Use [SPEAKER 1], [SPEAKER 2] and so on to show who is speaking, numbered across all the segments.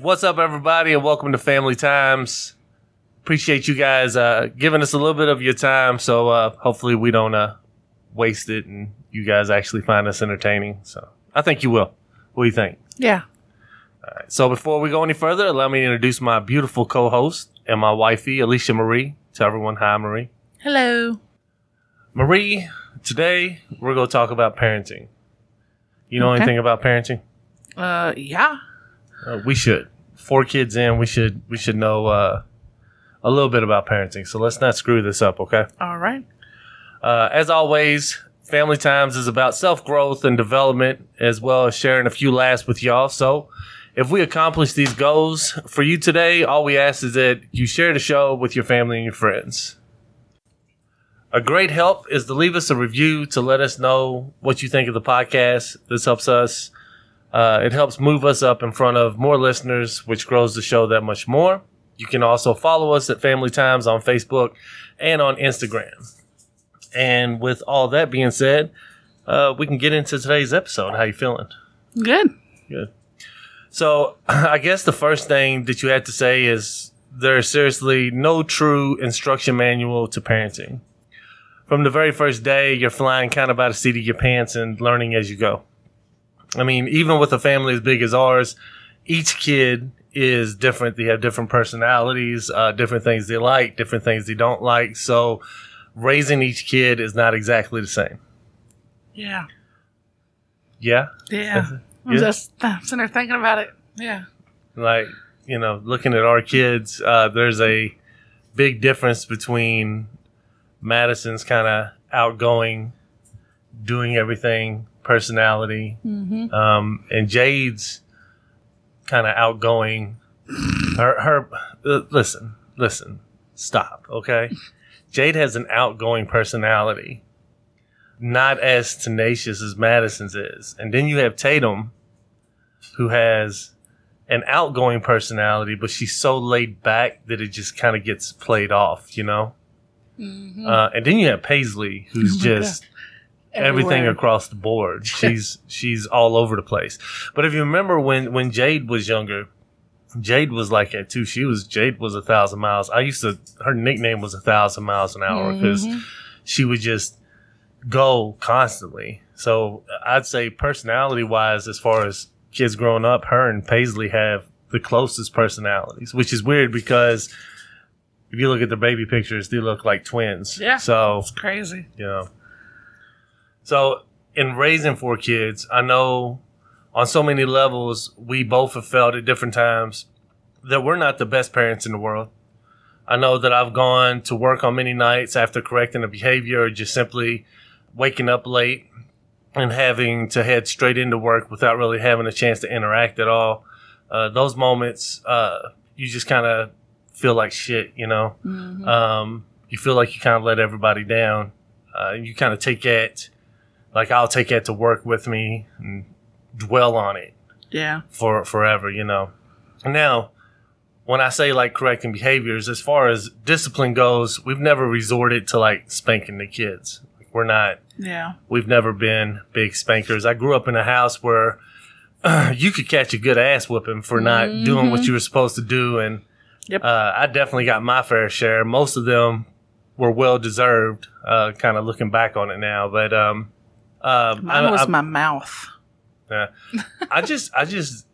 [SPEAKER 1] What's up, everybody, and welcome to Family Times. Appreciate you guys uh, giving us a little bit of your time. So uh, hopefully we don't uh, waste it, and you guys actually find us entertaining. So I think you will. What do you think?
[SPEAKER 2] Yeah. All right.
[SPEAKER 1] So before we go any further, allow me to introduce my beautiful co-host and my wifey, Alicia Marie. Tell everyone hi, Marie.
[SPEAKER 2] Hello.
[SPEAKER 1] Marie, today we're going to talk about parenting. You know
[SPEAKER 2] Okay.
[SPEAKER 1] anything about parenting?
[SPEAKER 2] Uh, yeah.
[SPEAKER 1] Uh, we should. Four kids in, we should we should know uh, a little bit about parenting. So let's not screw this up, okay?
[SPEAKER 2] All right.
[SPEAKER 1] Uh, as always, Family Times is about self growth and development, as well as sharing a few laughs with y'all. So, if we accomplish these goals for you today, all we ask is that you share the show with your family and your friends. A great help is to leave us a review to let us know what you think of the podcast. This helps us. Uh, it helps move us up in front of more listeners, which grows the show that much more. You can also follow us at Family Times on Facebook and on Instagram. And with all that being said, uh, we can get into today's episode. How you feeling?
[SPEAKER 2] Good.
[SPEAKER 1] Good. So I guess the first thing that you had to say is there's seriously no true instruction manual to parenting. From the very first day, you're flying kind of by the seat of your pants and learning as you go. I mean, even with a family as big as ours, each kid is different. They have different personalities, uh, different things they like, different things they don't like. So raising each kid is not exactly the same.
[SPEAKER 2] Yeah.
[SPEAKER 1] Yeah.
[SPEAKER 2] Yeah. I'm
[SPEAKER 1] Yeah.
[SPEAKER 2] just I'm sitting there thinking about it. Yeah.
[SPEAKER 1] like you know looking at our kids uh, there's a big difference between madison's kind of outgoing doing everything personality
[SPEAKER 2] Mm-hmm.
[SPEAKER 1] um, and jade's kind of outgoing her her uh, listen listen stop okay jade has an outgoing personality not as tenacious as madison's is and then you have tatum who has an outgoing personality, but she's so laid back that it just kind of gets played off, you know.
[SPEAKER 2] Mm-hmm.
[SPEAKER 1] Uh, and then you have Paisley, who's
[SPEAKER 2] Oh
[SPEAKER 1] just everything
[SPEAKER 2] Everywhere.
[SPEAKER 1] across the board. She's she's all over the place. But if you remember when when Jade was younger, Jade was like that too. She was Jade was a thousand miles. I used to her nickname was a thousand miles an hour because
[SPEAKER 2] Mhm.
[SPEAKER 1] she would just go constantly. So I'd say personality wise, as far as kids growing up, her and Paisley have the closest personalities, which is weird because if you look at their baby pictures, they look like twins.
[SPEAKER 2] Yeah.
[SPEAKER 1] So,
[SPEAKER 2] It's crazy.
[SPEAKER 1] you know. So in raising four kids, I know on so many levels, we both have felt at different times that we're not the best parents in the world. I know that I've gone to work on many nights after correcting a behavior or just simply waking up late and having to head straight into work without really having a chance to interact at all. Uh, those moments, uh, you just kind of feel like shit, you know?
[SPEAKER 2] Mhm.
[SPEAKER 1] um, you feel like you kind of let everybody down. Uh, you kind of take that, like I'll take it to work with me and dwell on it
[SPEAKER 2] yeah.
[SPEAKER 1] for forever, you know. Now, when I say like correcting behaviors, as far as discipline goes, we've never resorted to like spanking the kids. We're not
[SPEAKER 2] Yeah.
[SPEAKER 1] We've never been big spankers. I grew up in a house where you could catch a good ass whooping for not doing what you were supposed to do, and
[SPEAKER 2] Yep.
[SPEAKER 1] uh, I definitely got my fair share. Most of them were well deserved. Uh, kind of looking back on it now, but um, uh,
[SPEAKER 2] Mine
[SPEAKER 1] I,
[SPEAKER 2] was
[SPEAKER 1] I-
[SPEAKER 2] my mouth.
[SPEAKER 1] yeah. I just, I just,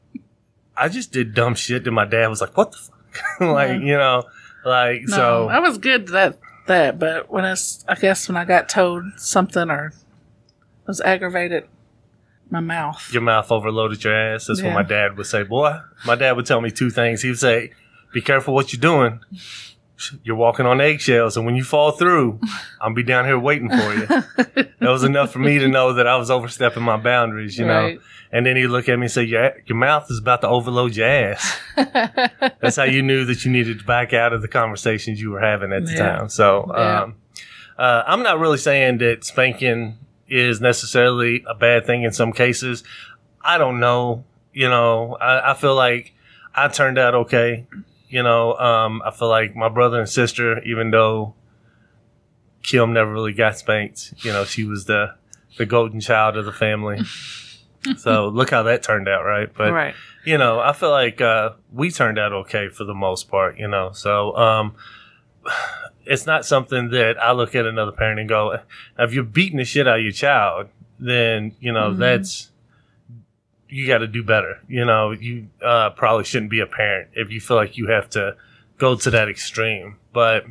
[SPEAKER 1] I just did dumb shit that my dad was like, "What the fuck?" like,
[SPEAKER 2] Yeah.
[SPEAKER 1] you know, like
[SPEAKER 2] No,
[SPEAKER 1] so.
[SPEAKER 2] I was good that that, but when it's I guess when I got told something or was aggravated, my mouth.
[SPEAKER 1] your mouth overloaded your ass. That's what my dad would say. Boy, my dad would tell me two things. He would say, "Be careful what you're doing. You're walking on eggshells, and when you fall through, I'll be down here waiting for you." that was enough for me to know that I was overstepping my boundaries, you know. And then he'd look at me and say, "Your your mouth is about to overload your ass." That's how you knew that you needed to back out of the conversations you were having at the
[SPEAKER 2] Yeah.
[SPEAKER 1] time. So,
[SPEAKER 2] Yeah.
[SPEAKER 1] um, uh, I'm not really saying that spanking is necessarily a bad thing in some cases. I don't know. You know, I, I feel like I turned out okay. You know, um, I feel like my brother and sister, even though Kim never really got spanked, you know, she was the the golden child of the family. so look how that turned out, right? But
[SPEAKER 2] right.
[SPEAKER 1] you know, I feel like uh, we turned out okay for the most part. You know, so um, it's not something that I look at another parent and go, if you're beating the shit out of your child, then you know
[SPEAKER 2] Mhm.
[SPEAKER 1] that's you got to do better. You know, you uh, probably shouldn't be a parent if you feel like you have to go to that extreme. But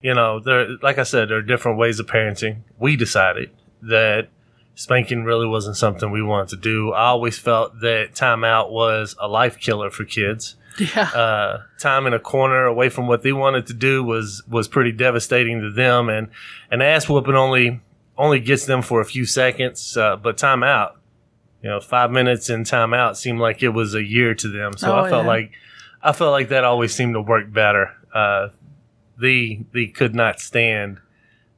[SPEAKER 1] you know, there, like I said, there are different ways of parenting. We decided that spanking really wasn't something we wanted to do. I always felt that timeout was a life killer for kids.
[SPEAKER 2] Yeah.
[SPEAKER 1] Uh, time in a corner away from what they wanted to do was was pretty devastating to them, and an ass whooping only only gets them for a few seconds. Uh, but timeout, you know, five minutes in timeout seemed like it was a year to them. So
[SPEAKER 2] Oh,
[SPEAKER 1] I felt
[SPEAKER 2] yeah.
[SPEAKER 1] like I felt like that always seemed to work better. Uh, they they could not stand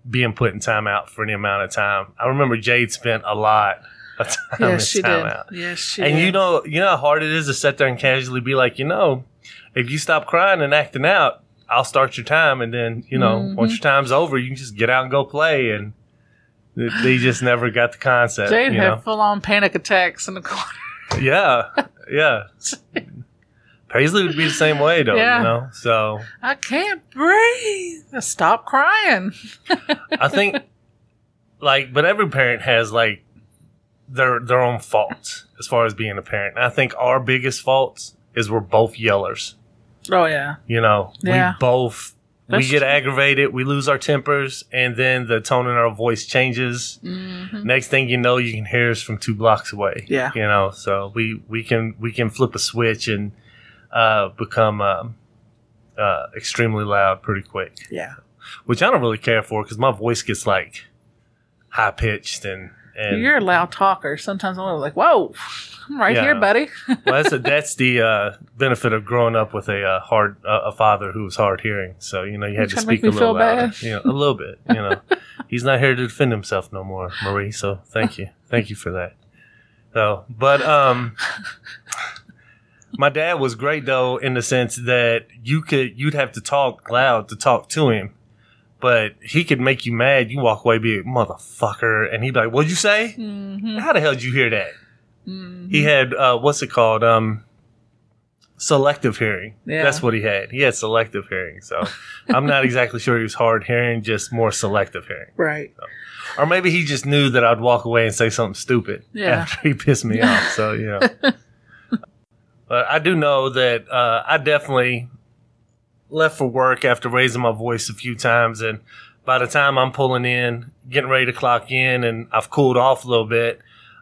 [SPEAKER 1] being put in timeout for any amount of time. I remember Jade spent a lot of time in
[SPEAKER 2] yes, she did. Yes, she
[SPEAKER 1] And
[SPEAKER 2] did.
[SPEAKER 1] you know, you know how hard it is to sit there and casually be like, you know, if you stop crying and acting out, I'll start your time, and then you know,
[SPEAKER 2] Mhm.
[SPEAKER 1] once your time's over, you can just get out and go play. And they- just never got the concept.
[SPEAKER 2] Jade had
[SPEAKER 1] know?
[SPEAKER 2] full on panic attacks in the corner.
[SPEAKER 1] yeah, yeah. Paisley would be the same way though,
[SPEAKER 2] Yeah.
[SPEAKER 1] you know. So
[SPEAKER 2] I can't breathe. Stop crying.
[SPEAKER 1] I think, like, but every parent has like their their own faults as far as being a parent. And I think our biggest faults is we're both yellers.
[SPEAKER 2] Oh yeah.
[SPEAKER 1] You know,
[SPEAKER 2] Yeah.
[SPEAKER 1] we both
[SPEAKER 2] That's
[SPEAKER 1] we get
[SPEAKER 2] true.
[SPEAKER 1] aggravated, we lose our tempers, and then the tone in our voice changes.
[SPEAKER 2] hmm
[SPEAKER 1] Next thing you know, you can hear us from two blocks away.
[SPEAKER 2] Yeah.
[SPEAKER 1] you know, so we we can we can flip a switch and uh, become um, uh, extremely loud pretty quick,
[SPEAKER 2] Yeah.
[SPEAKER 1] which I don't really care for because my voice gets like high pitched and and
[SPEAKER 2] You're a loud talker. Sometimes I'm like, whoa, I'm right
[SPEAKER 1] Yeah.
[SPEAKER 2] here, buddy.
[SPEAKER 1] well, that's a, that's the uh, benefit of growing up with a uh, hard uh, a father who was hard hearing. So you know you had to speak a little louder,
[SPEAKER 2] bad?
[SPEAKER 1] you know, a little bit. You know, he's not here to defend himself no more, Marie. So thank you, thank you for that. So, but um, my dad was great though in the sense that you could you'd have to talk loud to talk to him. But he could make you mad. You walk away, be like, motherfucker, and he'd be like, "What'd you say?
[SPEAKER 2] hmm
[SPEAKER 1] How the hell did you hear that?"
[SPEAKER 2] hmm
[SPEAKER 1] He had uh, what's it called? Um, selective hearing.
[SPEAKER 2] Yeah.
[SPEAKER 1] That's what he had. He had selective hearing. So I'm not exactly sure he was hard hearing, just more selective hearing.
[SPEAKER 2] Right.
[SPEAKER 1] Or maybe he just knew that I'd walk away and say something stupid
[SPEAKER 2] Yeah.
[SPEAKER 1] after he pissed me off. So you know. but I do know that uh, I definitely left for work after raising my voice a few times, and by the time I'm pulling in, getting ready to clock in, and I've cooled off a little bit,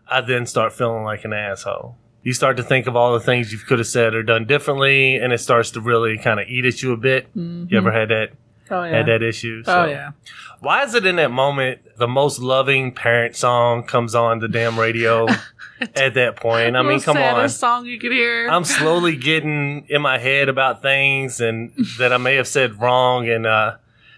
[SPEAKER 1] I then start feeling like an asshole. You start to think of all the things you could have said or done differently, and it starts to really kind of eat at you a bit.
[SPEAKER 2] Mhm.
[SPEAKER 1] You ever had that
[SPEAKER 2] Oh yeah.
[SPEAKER 1] had that issue?
[SPEAKER 2] oh yeah.
[SPEAKER 1] Why is it in that moment the most loving parent song comes on the damn radio at that point? I mean, come on.
[SPEAKER 2] song you could hear.
[SPEAKER 1] I'm slowly getting in my head about things and that I may have said wrong and uh,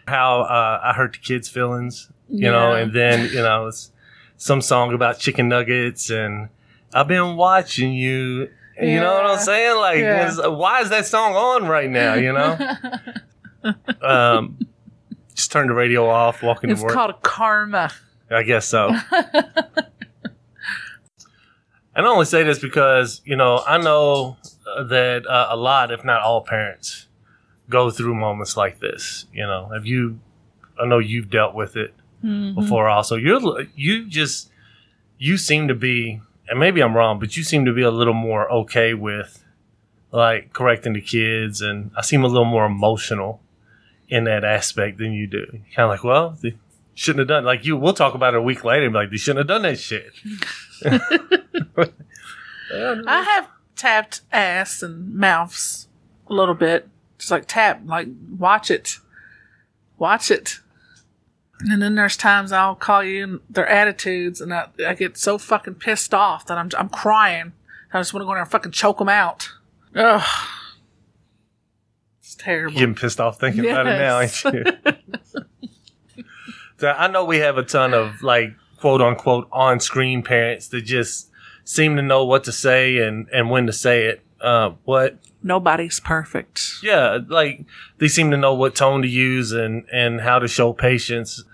[SPEAKER 1] how uh, I hurt the kids' feelings, you know, and then, you know, it's some song about chicken nuggets and I've been watching you. You know what I'm saying? Like,
[SPEAKER 2] Yeah.
[SPEAKER 1] why is that song on right now, you know? um, just turn the radio off, walking
[SPEAKER 2] it's
[SPEAKER 1] to work.
[SPEAKER 2] It's called karma.
[SPEAKER 1] I guess so. and I only say this because, you know, I know uh, that uh, a lot, if not all parents, go through moments like this. You know, have you, I know you've dealt with it
[SPEAKER 2] Mhm.
[SPEAKER 1] before also. You're, you just, you seem to be, and maybe I'm wrong, but you seem to be a little more okay with like correcting the kids. And I seem a little more emotional in that aspect than you do. Kind of like, well, they shouldn't have done like you. We'll talk about it a week later and be like, they shouldn't have done that shit.
[SPEAKER 2] I have tapped ass and mouths a little bit. Just like tap, like watch it. Watch it. And then there's times I'll call you and their attitudes and I, I get so fucking pissed off that I'm, I'm crying. I just want to go in there and fucking choke them out. Ugh. Terrible.
[SPEAKER 1] Getting pissed off thinking about it now, ain't you? so I know we have a ton of like quote unquote on screen parents that just seem to know what to say and, and when to say it. Uh, what
[SPEAKER 2] Nobody's perfect.
[SPEAKER 1] yeah, like they seem to know what tone to use and and how to show patience.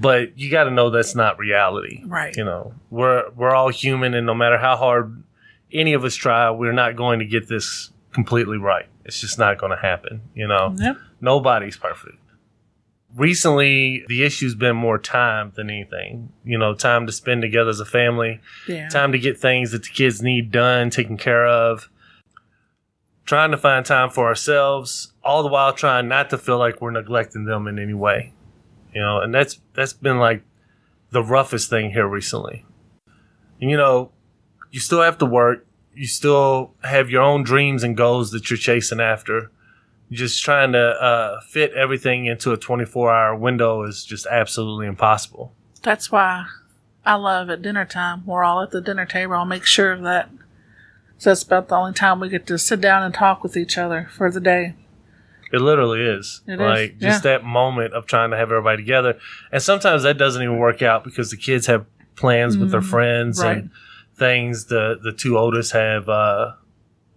[SPEAKER 1] but you got to know that's not reality.
[SPEAKER 2] Right.
[SPEAKER 1] You know, we're we're all human, and no matter how hard any of us try, we're not going to get this completely right. It's just not going to happen. You know,
[SPEAKER 2] Yep.
[SPEAKER 1] nobody's perfect. Recently, the issue's been more time than anything. You know, time to spend together as a family,
[SPEAKER 2] Yeah.
[SPEAKER 1] time to get things that the kids need done, taken care of, trying to find time for ourselves, all the while trying not to feel like we're neglecting them in any way. You know, and that's that's been like the roughest thing here recently. And, you know, you still have to work, you still have your own dreams and goals that you're chasing after. Just trying to uh, fit everything into a 24 hour window is just absolutely impossible.
[SPEAKER 2] That's why I love at dinner time. We're all at the dinner table. I'll make sure of that. So that's about the only time we get to sit down and talk with each other for the day.
[SPEAKER 1] It literally is.
[SPEAKER 2] It is,
[SPEAKER 1] like just that moment of trying to have everybody together. And sometimes that doesn't even work out because the kids have plans with their friends
[SPEAKER 2] Mm, right.
[SPEAKER 1] and things. The the two oldest have uh,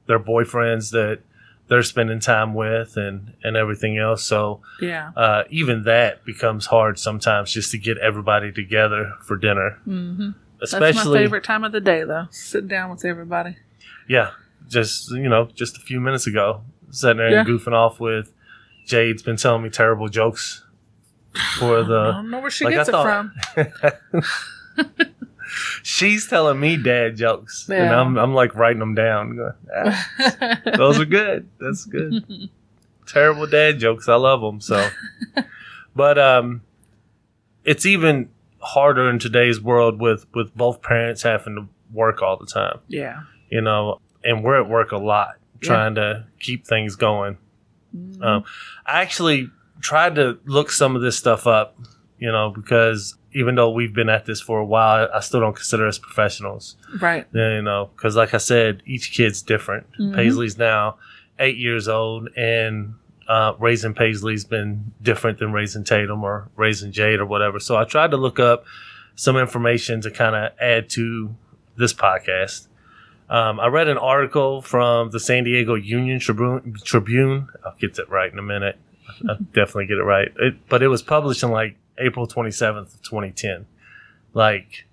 [SPEAKER 1] their boyfriends that they're spending time with and, and everything else. So
[SPEAKER 2] Yeah.
[SPEAKER 1] uh, even that becomes hard sometimes just to get everybody together for dinner.
[SPEAKER 2] hmm That's my favorite time of the day, though. Sitting down with everybody.
[SPEAKER 1] Yeah, just you know, just a few minutes ago, sitting there
[SPEAKER 2] Yeah.
[SPEAKER 1] and goofing off with Jade's been telling me terrible jokes for the.
[SPEAKER 2] I don't know where she
[SPEAKER 1] like I
[SPEAKER 2] gets it
[SPEAKER 1] thought.
[SPEAKER 2] from.
[SPEAKER 1] She's telling me dad jokes, and I'm I'm like writing them down. going, "Ah, Those are good. That's good. terrible dad jokes. I love them. So, but um, it's even harder in today's world with with both parents having to work all the time.
[SPEAKER 2] yeah.
[SPEAKER 1] you know, and we're at work a lot trying to keep things going.
[SPEAKER 2] Mhm.
[SPEAKER 1] Um, I actually tried to look some of this stuff up, you know, because even though we've been at this for a while, I still don't consider us professionals,
[SPEAKER 2] right.
[SPEAKER 1] you know, because like I said, each kid's different.
[SPEAKER 2] Mhm.
[SPEAKER 1] Paisley's now eight years old, and uh, raising Paisley's been different than raising Tatum or raising Jade or whatever. So I tried to look up some information to kind of add to this podcast. Um, I read an article from the San Diego Union Tribune. Tribune. I'll get that right in a minute. I'll definitely get it right. It, but it was published in like April 27th of 2010. Like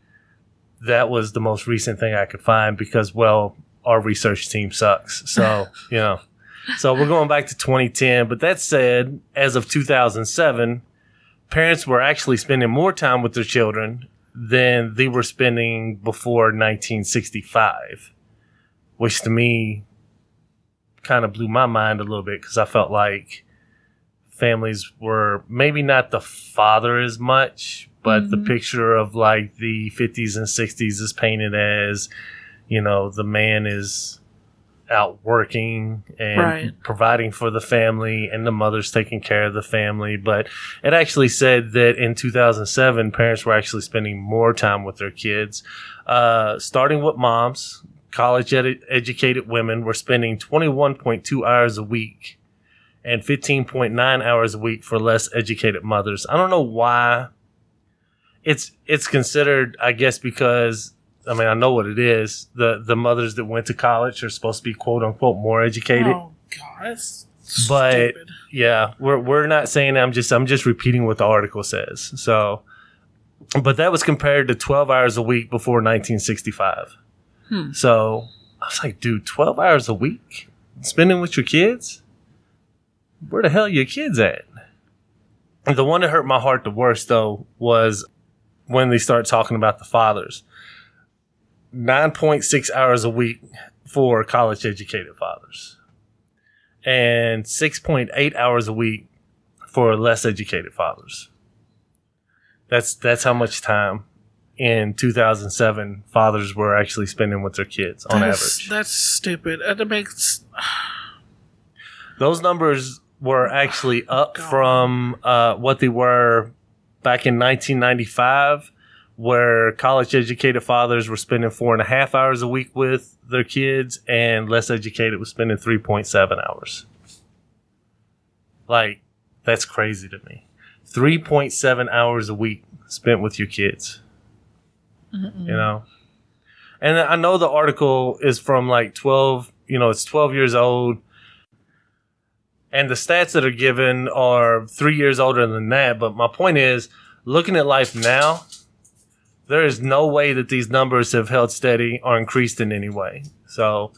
[SPEAKER 1] that was the most recent thing I could find because, well, our research team sucks. So, you know, so we're going back to 2010. But that said, as of 2007, parents were actually spending more time with their children than they were spending before 1965, which to me kind of blew my mind a little bit because I felt like families were maybe not the father as much, but the
[SPEAKER 2] Mhm.
[SPEAKER 1] picture of like the 50s and 60s is painted as, you know, the man is out working and
[SPEAKER 2] Right.
[SPEAKER 1] providing for the family and the mother's taking care of the family. But it actually said that in 2007, parents were actually spending more time with their kids, uh, starting with moms. College ed- educated women were spending 21.2 hours a week and 15.9 hours a week for less educated mothers. I don't know why it's it's considered I guess because I mean I know what it is. The the mothers that went to college are supposed to be quote unquote more educated.
[SPEAKER 2] Oh, God. That's
[SPEAKER 1] But-
[SPEAKER 2] stupid.
[SPEAKER 1] Yeah, we're we're not saying. I'm just I'm just repeating what the article says. So but that was compared to 12 hours a week before 1965.
[SPEAKER 2] Hmm.
[SPEAKER 1] So I was like, dude, 12 hours a week spending with your kids? Where the hell are your kids at? And the one that hurt my heart the worst though was when they start talking about the fathers. 9.6 hours a week for college educated fathers and 6.8 hours a week for less educated fathers. That's that's how much time in 2007 fathers were actually spending with their kids on
[SPEAKER 2] that's,
[SPEAKER 1] average.
[SPEAKER 2] That's stupid. And It makes.
[SPEAKER 1] Those numbers were actually up
[SPEAKER 2] God.
[SPEAKER 1] from uh, what they were back in 1995, where college educated fathers were spending four and a half hours a week with their kids, and less educated was spending 3.7 hours. Like, that's crazy to me. 3.7 hours a week spent with your kids.
[SPEAKER 2] Mm-mm.
[SPEAKER 1] You know? And I know the article is from like 12, you know, it's 12 years old. And the stats that are given are three years older than that. But my point is, looking at life now, there is no way that these numbers have held steady or increased in any way. So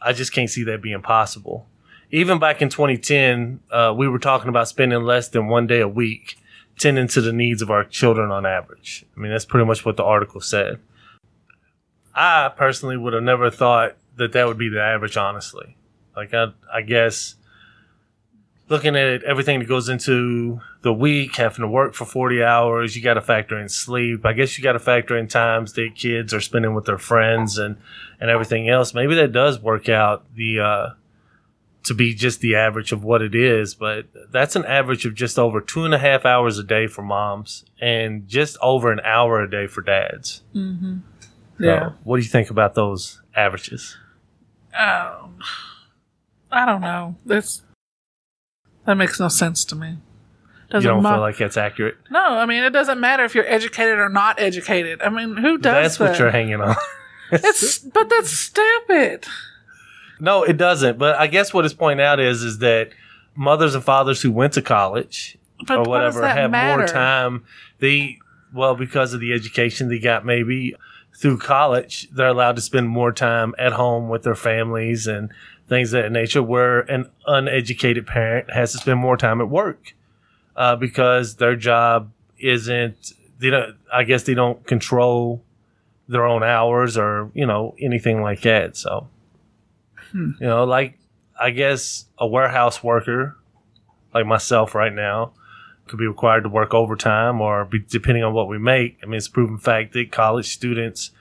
[SPEAKER 1] I just can't see that being possible. Even back in 2010, uh, we were talking about spending less than one day a week tending to the needs of our children on average. I mean, that's pretty much what the article said. I personally would have never thought that that would be the average, honestly. Like, I, I guess looking at everything that goes into the week, having to work for 40 hours, you got to factor in sleep. I guess you got to factor in times that kids are spending with their friends and, and everything else. Maybe that does work out the, uh, to be just the average of what it is, but that's an average of just over two and a half hours a day for moms and just over an hour a day for dads.
[SPEAKER 2] Mm-hmm.
[SPEAKER 1] So,
[SPEAKER 2] Yeah.
[SPEAKER 1] what do you think about those averages?
[SPEAKER 2] Um, I don't know. That's that makes no sense to me.
[SPEAKER 1] You
[SPEAKER 2] Doesn't
[SPEAKER 1] don't
[SPEAKER 2] ma-
[SPEAKER 1] feel like that's accurate?
[SPEAKER 2] no, I mean it doesn't matter if you're educated or not educated. I mean, who does
[SPEAKER 1] That's what you're hanging on.
[SPEAKER 2] It's but that's stupid.
[SPEAKER 1] No, it doesn't. But I guess what it's pointing out is is that mothers and fathers who went to college
[SPEAKER 2] But
[SPEAKER 1] or whatever
[SPEAKER 2] that
[SPEAKER 1] have
[SPEAKER 2] matter?
[SPEAKER 1] more time. They well because of the education they got maybe through college, they're allowed to spend more time at home with their families and things of that nature. Where an uneducated parent has to spend more time at work uh, because their job isn't. They don't. I guess they don't control their own hours or you know anything like that. So
[SPEAKER 2] Hmm.
[SPEAKER 1] you know, like I guess a warehouse worker like myself right now could be required to work overtime or be depending on what we make. I mean, it's a proven fact that college students,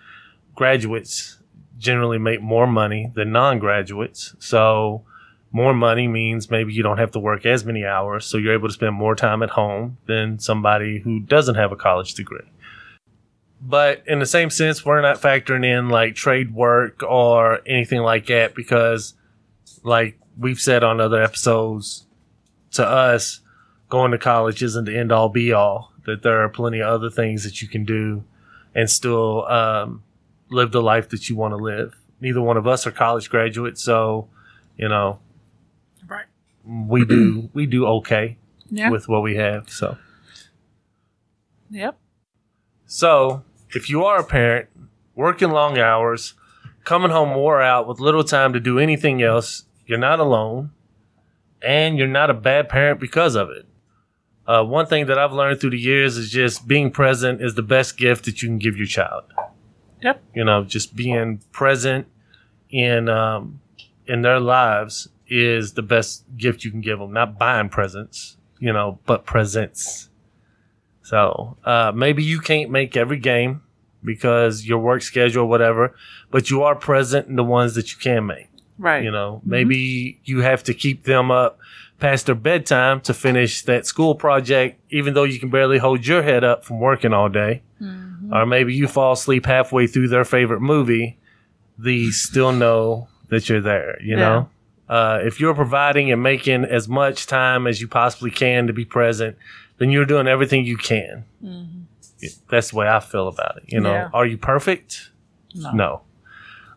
[SPEAKER 1] graduates generally make more money than non-graduates. So more money means maybe you don't have to work as many hours. So you're able to spend more time at home than somebody who doesn't have a college degree. But in the same sense, we're not factoring in like trade work or anything like that because like we've said on other episodes, to us, going to college isn't the end all be all. That there are plenty of other things that you can do and still um, live the life that you want to live. Neither one of us are college graduates, so you know
[SPEAKER 2] Right.
[SPEAKER 1] we do we do okay
[SPEAKER 2] Yeah.
[SPEAKER 1] with what we have. So
[SPEAKER 2] yep.
[SPEAKER 1] so if you are a parent working long hours, coming home wore out with little time to do anything else, you're not alone, and you're not a bad parent because of it. Uh, one thing that I've learned through the years is just being present is the best gift that you can give your child.
[SPEAKER 2] Yep.
[SPEAKER 1] You know, just being present in um, in their lives is the best gift you can give them. Not buying presents, you know, but presents. So uh, maybe you can't make every game because your work schedule, whatever, but you are present in the ones that you can make.
[SPEAKER 2] Right.
[SPEAKER 1] You know, maybe you have to keep them up past their bedtime to finish that school project, even though you can barely hold your head up from working all day.
[SPEAKER 2] Mhm.
[SPEAKER 1] Or maybe you fall asleep halfway through their favorite movie. they still know that you're there, you
[SPEAKER 2] Yeah.
[SPEAKER 1] know? Uh, if you're providing and making as much time as you possibly can to be present, then you're doing everything you can.
[SPEAKER 2] Mhm.
[SPEAKER 1] That's the way I feel about it. You know,
[SPEAKER 2] Yeah.
[SPEAKER 1] are you perfect?
[SPEAKER 2] No.
[SPEAKER 1] No.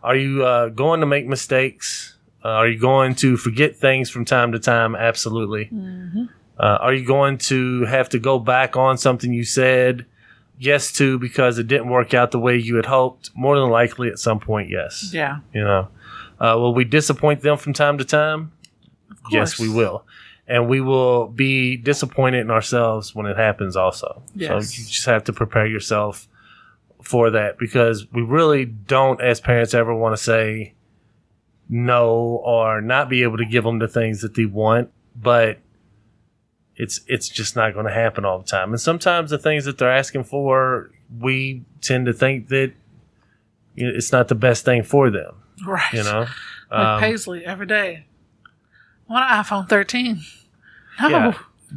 [SPEAKER 1] Are you uh, going to make mistakes? Uh, are you going to forget things from time to time? Absolutely.
[SPEAKER 2] Mhm.
[SPEAKER 1] Uh, are you going to have to go back on something you said yes to because it didn't work out the way you had hoped? More than likely, at some point, yes.
[SPEAKER 2] Yeah.
[SPEAKER 1] You know, uh, will we disappoint them from time to time?
[SPEAKER 2] Of
[SPEAKER 1] Yes, we will. And we will be disappointed in ourselves when it happens also.
[SPEAKER 2] Yes.
[SPEAKER 1] So you just have to prepare yourself for that because we really don't, as parents, ever want to say no or not be able to give them the things that they want. But it's it's just not going to happen all the time. And sometimes the things that they're asking for, we tend to think that you know, it's not the best thing for them.
[SPEAKER 2] Right.
[SPEAKER 1] You know,
[SPEAKER 2] Like
[SPEAKER 1] Um,
[SPEAKER 2] Paisley every day. Want an iPhone 13. No.
[SPEAKER 1] Yeah.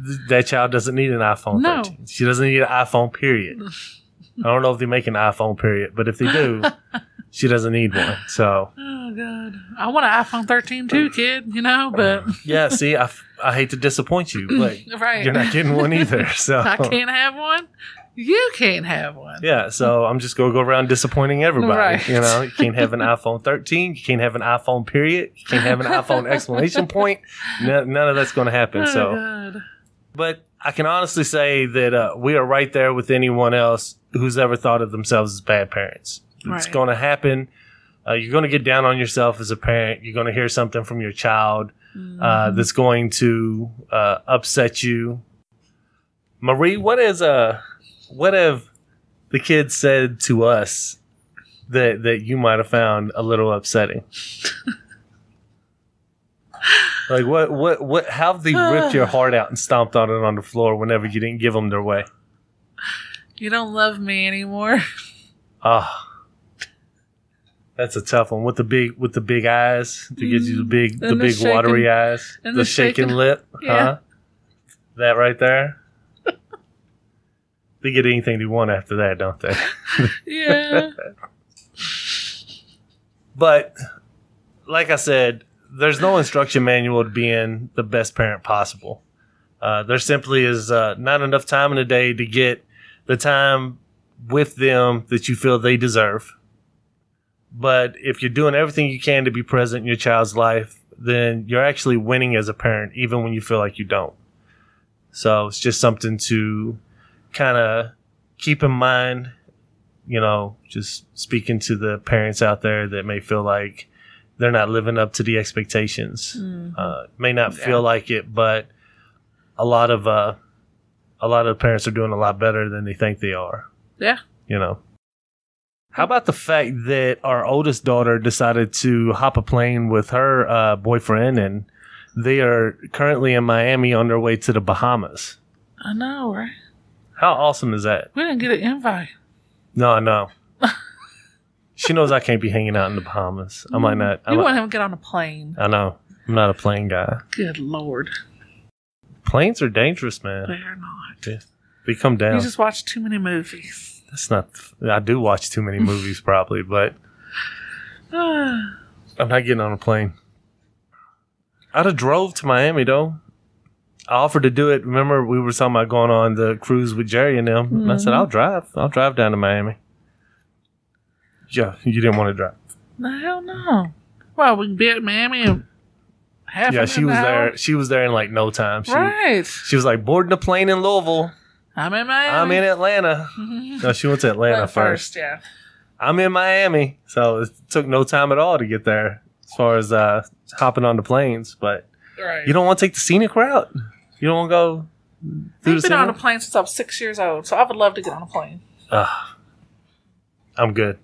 [SPEAKER 1] th- that child doesn't need an iPhone
[SPEAKER 2] No.
[SPEAKER 1] 13. She doesn't need an iPhone, period. I don't know if they make an iPhone, period, but if they do, she doesn't need one. So,
[SPEAKER 2] Oh God. I want an iPhone 13 too, kid. You know, but
[SPEAKER 1] yeah, see, I, f- I hate to disappoint you, but
[SPEAKER 2] right.
[SPEAKER 1] you're not getting one either. So,
[SPEAKER 2] I can't have one. You can't have one.
[SPEAKER 1] yeah, so I'm just going to go around disappointing everybody.
[SPEAKER 2] Right.
[SPEAKER 1] You know, you can't have an iPhone 13. You can't have an iPhone, period. You can't have an iPhone exclamation point. No, none of that's going to happen.
[SPEAKER 2] Oh
[SPEAKER 1] So,
[SPEAKER 2] God.
[SPEAKER 1] But I can honestly say that uh, we are right there with anyone else who's ever thought of themselves as bad parents. It's
[SPEAKER 2] Right.
[SPEAKER 1] going to happen. Uh, you're going to get down on yourself as a parent. You're going to hear something from your child uh, that's going to uh, upset you. Marie, what is uh, what have the kids said to us that that you might have found a little upsetting? like what what what? How have they ripped your heart out and stomped on it on the floor whenever you didn't give them their way?
[SPEAKER 2] You don't love me anymore.
[SPEAKER 1] Ah. That's a tough one with the big with the big eyes to get you the big the
[SPEAKER 2] the
[SPEAKER 1] big watery
[SPEAKER 2] shaking-
[SPEAKER 1] eyes,
[SPEAKER 2] and
[SPEAKER 1] the,
[SPEAKER 2] the
[SPEAKER 1] shaking,
[SPEAKER 2] shaking-
[SPEAKER 1] lip,
[SPEAKER 2] Yeah.
[SPEAKER 1] huh? That right there. they get anything they want after that, don't they?
[SPEAKER 2] Yeah.
[SPEAKER 1] But like I said, there's no instruction manual to being the best parent possible. Uh, there simply is uh, not enough time in the day to get the time with them that you feel they deserve. But if you're doing everything you can to be present in your child's life, then you're actually winning as a parent, even when you feel like you don't. So it's just something to kind of keep in mind you know, just speaking to the parents out there that may feel like they're not living up to the expectations. Uh, may not feel like it, but a lot of uh, a lot of parents are doing a lot better than they think they are.
[SPEAKER 2] yeah.
[SPEAKER 1] You know. How about the fact that our oldest daughter decided to hop a plane with her uh, boyfriend, and they are currently in Miami on their way to the Bahamas?
[SPEAKER 2] I know, right?
[SPEAKER 1] How awesome is that?
[SPEAKER 2] We didn't get an invite.
[SPEAKER 1] No, no. she knows I can't be hanging out in the Bahamas. I might not. I,
[SPEAKER 2] You
[SPEAKER 1] might,
[SPEAKER 2] want him to get on a plane.
[SPEAKER 1] I know. I'm not a plane guy.
[SPEAKER 2] Good lord.
[SPEAKER 1] Planes are dangerous, man.
[SPEAKER 2] They're not.
[SPEAKER 1] They come down.
[SPEAKER 2] You just watch too many movies.
[SPEAKER 1] That's not. I do watch too many movies, probably, but I'm not getting on a plane. I'd have drove to Miami though. I offered to do it. Remember, we were talking about going on the cruise with Jerry and them. And I said, mm-hmm. "I'll drive. I'll drive down to Miami." Yeah, you didn't want to drive.
[SPEAKER 2] No, hell no. Well, we can be at Miami in half
[SPEAKER 1] Yeah, she was
[SPEAKER 2] hour.
[SPEAKER 1] there. She was there in like no time. She,
[SPEAKER 2] Right.
[SPEAKER 1] She was like boarding a plane in Louisville.
[SPEAKER 2] I'm in Miami.
[SPEAKER 1] I'm in Atlanta. No, she went to Atlanta
[SPEAKER 2] Went
[SPEAKER 1] first.
[SPEAKER 2] yeah.
[SPEAKER 1] I'm in Miami, so it took no time at all to get there as far as uh, hopping on the planes. But
[SPEAKER 2] Right.
[SPEAKER 1] you don't want to take the scenic route. You don't want to go through
[SPEAKER 2] I've
[SPEAKER 1] the
[SPEAKER 2] been on a plane since I was six years old, so I would love to get on a plane.
[SPEAKER 1] Ugh. I'm good.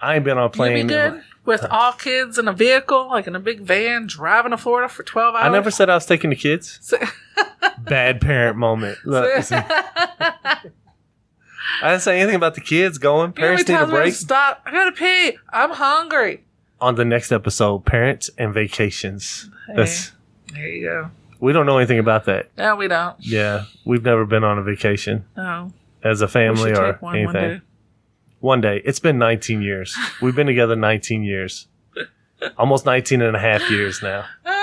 [SPEAKER 1] I ain't been on a plane.
[SPEAKER 2] You
[SPEAKER 1] plane.
[SPEAKER 2] be
[SPEAKER 1] in-
[SPEAKER 2] good with all kids in a vehicle, like in a big van, driving to Florida for twelve hours.
[SPEAKER 1] I never said I was taking the kids. Bad parent moment. Look, I didn't say anything about the kids going.
[SPEAKER 2] You know how many
[SPEAKER 1] Parents need a
[SPEAKER 2] times we had to
[SPEAKER 1] break.
[SPEAKER 2] Stop! I gotta pee. I'm hungry.
[SPEAKER 1] On the next episode, parents and vacations. That's
[SPEAKER 2] There you go.
[SPEAKER 1] we don't know anything about that.
[SPEAKER 2] No, we don't.
[SPEAKER 1] Yeah, we've never been on a vacation
[SPEAKER 2] No.
[SPEAKER 1] as a family or
[SPEAKER 2] one
[SPEAKER 1] anything.
[SPEAKER 2] one day.
[SPEAKER 1] One day. It's been 19 years. We've been together 19 years. Almost 19 and a half years now.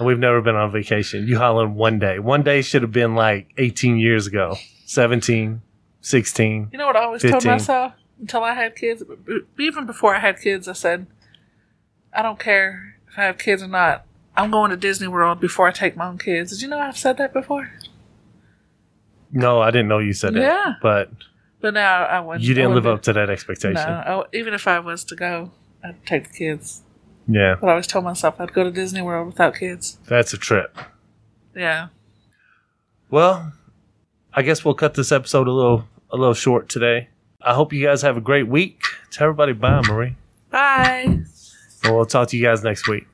[SPEAKER 1] And we've never been on vacation. You hollering one day. One day should have been like 18 years ago. 17, 16.
[SPEAKER 2] you know what I always told myself until I had kids? Even before I had kids, I said, I don't care if I have kids or not. I'm going to Disney World before I take my own kids. Did you know I've said that before?
[SPEAKER 1] No, I didn't know you said that.
[SPEAKER 2] Yeah.
[SPEAKER 1] But
[SPEAKER 2] But now I wouldn't.
[SPEAKER 1] you didn't live up to that expectation.
[SPEAKER 2] No, I, even if I was to go, I'd take the kids.
[SPEAKER 1] Yeah.
[SPEAKER 2] But I always told myself I'd go to Disney World without kids.
[SPEAKER 1] That's a trip.
[SPEAKER 2] Yeah.
[SPEAKER 1] Well, I guess we'll cut this episode a little a little short today. I hope you guys have a great week. Tell everybody bye, Marie.
[SPEAKER 2] Bye.
[SPEAKER 1] And we'll talk to you guys next week.